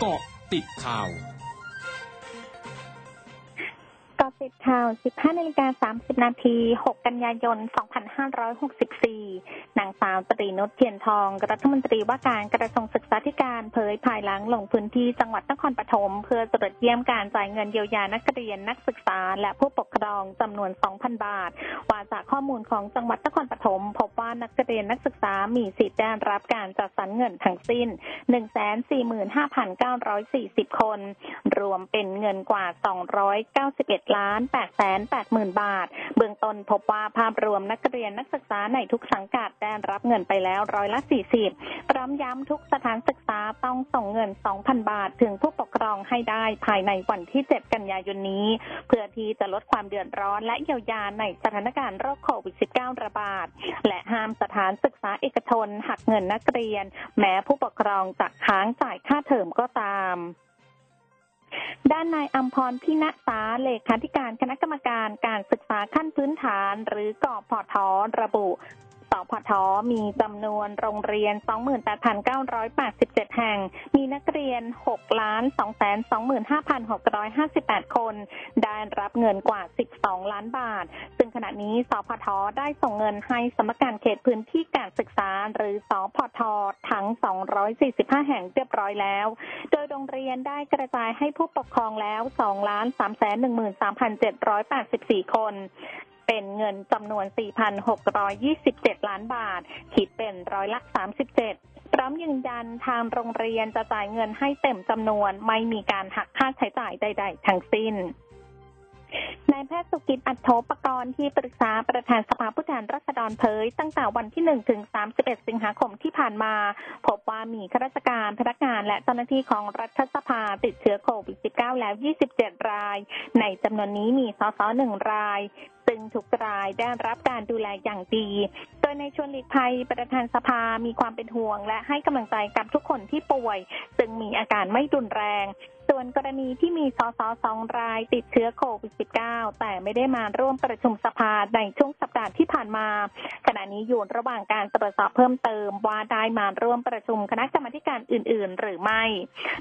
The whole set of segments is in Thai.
เกาะติดข่าวกาะติดข่าว 15นาฬิกา30 นาที 6 กันยายน 2564 นางสาวตรีนุชเทียนทองรัฐมนตรีว่าการกระทรวงศึกษาธิการเผยภายหลังลงพื้นที่จังหวัดนครปฐมเพื่อตรวจเยี่ยมการจ่ายเงินเยียวยานักเรียนนักศึกษา และผู้ปกครองจำนวน 2,000 บาท ว่าจากข้อมูลของจังหวัดนครปฐมพบว่านักเรียนนักศึกษามีสิทธิ์ได้รับการจัดสรรเงินทั้งสิ้น 145,940 คน รวมเป็นเงินกว่า 291 ล้าน8แสน8หมื่นบาท เบื้องต้นพบว่าภาพรวมนักเรียนนักศึกษาในทุกสังกัดได้รับเงินไปแล้วร้อยละ 40 พร้อมย้ำทุกสถานศึกษาต้องส่งเงิน 2,000 บาท ถึงผู้ปกครองให้ได้ภายในวันที่ 7 กันยายนนี้ เพื่อที่จะลดความเดือดร้อนและเยียวยาในสถานการณ์โรคโควิด -19 ระบาด และห้ามสถานศึกษาเอกชนหักเงินนักเรียน แม้ผู้ปกครองจะค้างจ่ายค่าเทอมก็ตามด้านนายอัมพรพิณษาเลขาธิการคณะกรรมการการศึกษาขั้นพื้นฐาน หรือกอพอทอระบุ สพทมีจำนวนโรงเรียน 28,987 แห่ง มีนักเรียน 6 ล้าน 225,658 คน ได้รับเงินกว่า 12 ล้านบาท ซึ่งขณะนี้สพทได้ส่งเงินให้สำนักงานเขตพื้นที่การศึกษา หรือสพททั้ง 245 แห่งเรียบร้อยแล้ว โดยโรงเรียนได้กระจายให้ผู้ปกครองแล้ว 2 ล้าน313,784 คน เป็นเงินจำนวน 4,627 ล้านบาท คิดเป็นร้อยละ 37พร้อมยืนยันทางโรงเรียนจะจ่ายเงินให้เต็มจำนวน ไม่มีการหักค่าใช้จ่ายใด ๆ ทั้งสิ้น นายแพทย์สุกิจอัตโธปกรณ์ที่ปรึกษาประธานสภาผู้แทนราษฎรเผย ตั้งแต่วันที่ 1 ถึง 31 สิงหาคมที่ผ่านมา พบว่ามีข้าราชการพนักงานและเจ้าหน้าที่ของรัฐสภาติดเชื้อโควิด -19 แล้ว 27 ราย ในจำนวนนี้มีสสหนึ่งรายซึ่งทุกรายได้รับการดูแลอย่างดี โดยในชวนหลีกภัยประธานสภามีความเป็นห่วง และให้กำลังใจกับทุกคนที่ป่วย ซึ่งมีอาการไม่รุนแรง ส่วนกรณีที่มีสสสองรายติดเชื้อโควิด -19 แต่ไม่ได้มาร่วมประชุมสภาในช่วงสัปดาห์ที่ผ่านมา ขณะนี้อยู่ระหว่างการตรวจสอบเพิ่มเติมว่าได้มาร่วมประชุมคณะกรรมการอื่น ๆ หรือไม่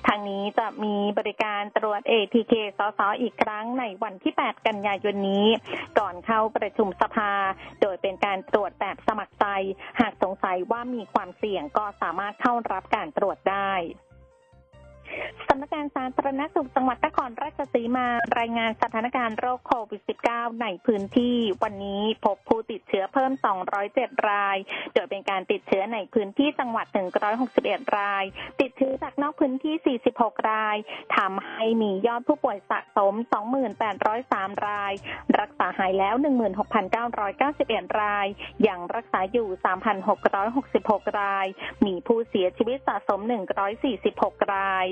ทางนี้จะมีบริการตรวจ ATK สสอีกครั้งในวันที่ 8 กันยายนนี้ ก่อนเข้าประชุมสภา โดยเป็นการตรวจแบบสมัครใจ หากสงสัยว่ามีความเสี่ยงก็สามารถเข้ารับการตรวจได้ สำนักงานสาธารณสุขจังหวัดนครราชสีมารายงานสถานการณ์โรคโควิด -19 ในพื้นที่ วันนี้พบผู้ติดเชื้อเพิ่ม 207 ราย โดยเป็นการติดเชื้อในพื้นที่จังหวัด 161 ราย ติดเชื้อจากนอกพื้นที่ 46 ราย ทำให้มียอดผู้ป่วยสะสม 2803ราย รักษาหายแล้ว 16,991 ราย ยังรักษาอยู่ 3,666 ราย มีผู้เสียชีวิตสะสม 146 ราย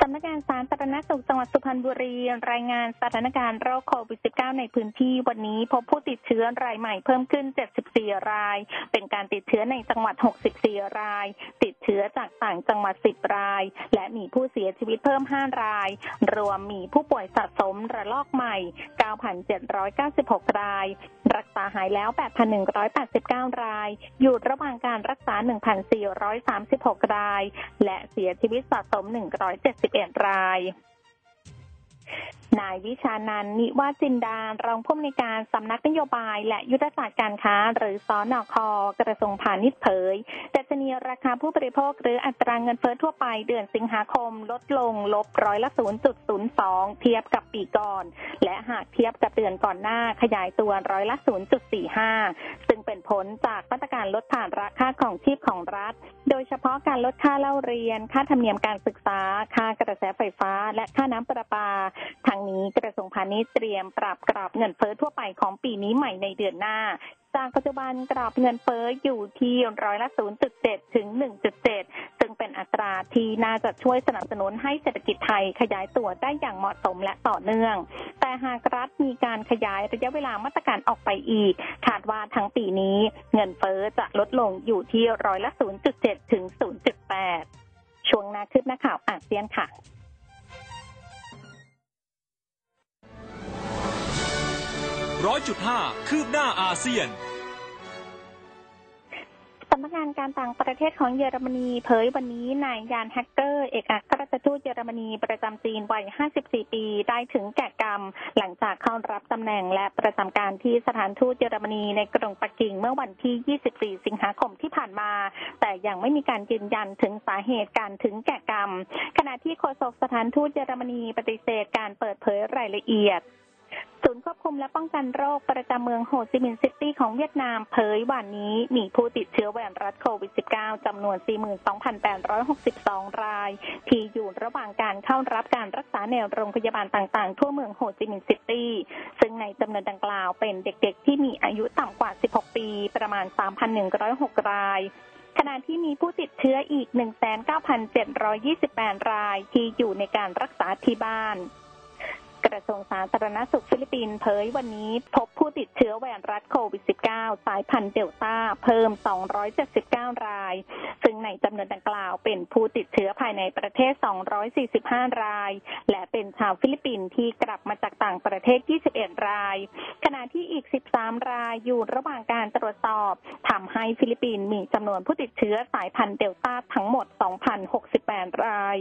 สำนักงานสาธารณสุขจังหวัดสุพรรณบุรี รายงานสถานการณ์โรคโควิด -19 ในพื้นที่วันนี้พบผู้ติดเชื้อรายใหม่เพิ่มขึ้น 74 ราย เป็นการติดเชื้อในจังหวัด 64 ราย ติดเชื้อจากต่างจังหวัด 10 ราย และมีผู้เสียชีวิตเพิ่ม 5 ราย รวมมีผู้ป่วยสะสมระลอกใหม่ 9,796 ราย รักษาหายแล้ว 8,189 ราย อยู่ระหว่างการรักษา 1,436 ราย และเสียชีวิตสะสม171 ราย นายวิชานันท์นิวาจินดารองผู้อำนวยการสำนักนโยบายและยุทธศาสตร์การค้า หรือสอนอคกระทรวงพาณิชย์เผยดัชนีราคาผู้บริโภค หรืออัตราเงินเฟ้อทั่วไปเดือนสิงหาคมลดลงลบร้อยละ 0.02 เทียบกับปีก่อน และหากเทียบกับเดือนก่อนหน้าขยายตัวร้อยละ 0.45 ซึ่งเป็นผลจากมาตรการลดผ่านราคาของชีพของรัฐ โดยเฉพาะการลดค่าเล่าเรียน ค่าธรรมเนียมการศึกษา ค่ากระแสไฟฟ้า และค่าน้ำประปา ทางนี้กระทรวงพาณิชย์เตรียมปรับกรอบเงินเฟ้อทั่วไปของปีนี้ใหม่ในเดือนหน้า จากปัจจุบันกรอบเงินเฟ้ออยู่ที่ร้อยละ 0.7 ถึง 1.7 ซึ่งเป็นอัตราที่น่าจะช่วยสนับสนุนให้เศรษฐกิจไทยขยายตัวได้อย่างเหมาะสมและต่อเนื่อง แต่หากรัฐมีการขยายระยะเวลามาตรการออกไปอีก คาดว่าทั้งปีนี้เงินเฟ้อจะลดลงอยู่ที่ร้อยละ 0.7 ถึง 0.8 ช่วงหน้าคืบหน้าข่าวอาเซียนค่ะ ร้อยจุดห้าคืบหน้าอาเซียนสำนักงานการต่างประเทศของเยอรมนีเผยวันนี้นายยานแฮกเกอร์เอกอัครราชทูตเยอรมนีประจำจีนวัย 54 ปีได้ถึงแก่กรรม หลังจากเข้ารับตำแหน่งและประจำการที่สถานทูตเยอรมนีในกรุงปักกิ่งเมื่อวันที่ 24 สิงหาคมที่ผ่านมา แต่ยังไม่มีการยืนยันถึงสาเหตุการถึงแก่กรรม ขณะที่โฆษกสถานทูตเยอรมนีปฏิเสธการเปิดเผยรายละเอียด ศูนย์ควบคุมและป้องกันโรคประจำเมืองโฮจิมินห์ซิตี้ของเวียดนามเผยวันนี้มีผู้ติดเชื้อไวรัสโควิด -19 จำนวน 42,862 ราย ที่อยู่ระหว่างการเข้ารับการรักษาในโรงพยาบาลต่างๆ ทั่วเมืองโฮจิมินห์ซิตี้ ซึ่งในจำนวนดังกล่าวเป็นเด็กๆ ที่มีอายุต่ำกว่า 16 ปี ประมาณ 3,106 รายขณะที่มีผู้ติดเชื้ออีก 19,728 ราย ที่อยู่ในการรักษาที่บ้าน กระทรวงสาธารณสุขฟิลิปปินส์เผยวันนี้ พบผู้ติดเชื้อไวรัสโควิด -19 สายพันธุ์เดลต้าเพิ่ม 279 ราย ซึ่งในจำนวนดังกล่าวเป็นผู้ติดเชื้อภายในประเทศ 245 ราย และเป็นชาวฟิลิปปินส์ที่กลับมาจากต่างประเทศ 21 ราย ขณะที่อีก 13 รายอยู่ระหว่างการตรวจสอบทำให้ฟิลิปปินส์มีจำนวนผู้ติดเชื้อสายพันธุ์เดลต้าทั้งหมด 2,068 ราย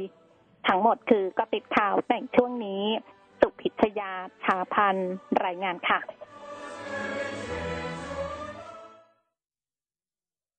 ทั้งหมดคือเกร็ดข่าวในช่วงนี้ สุพิชยาชาพันรายงานค่ะ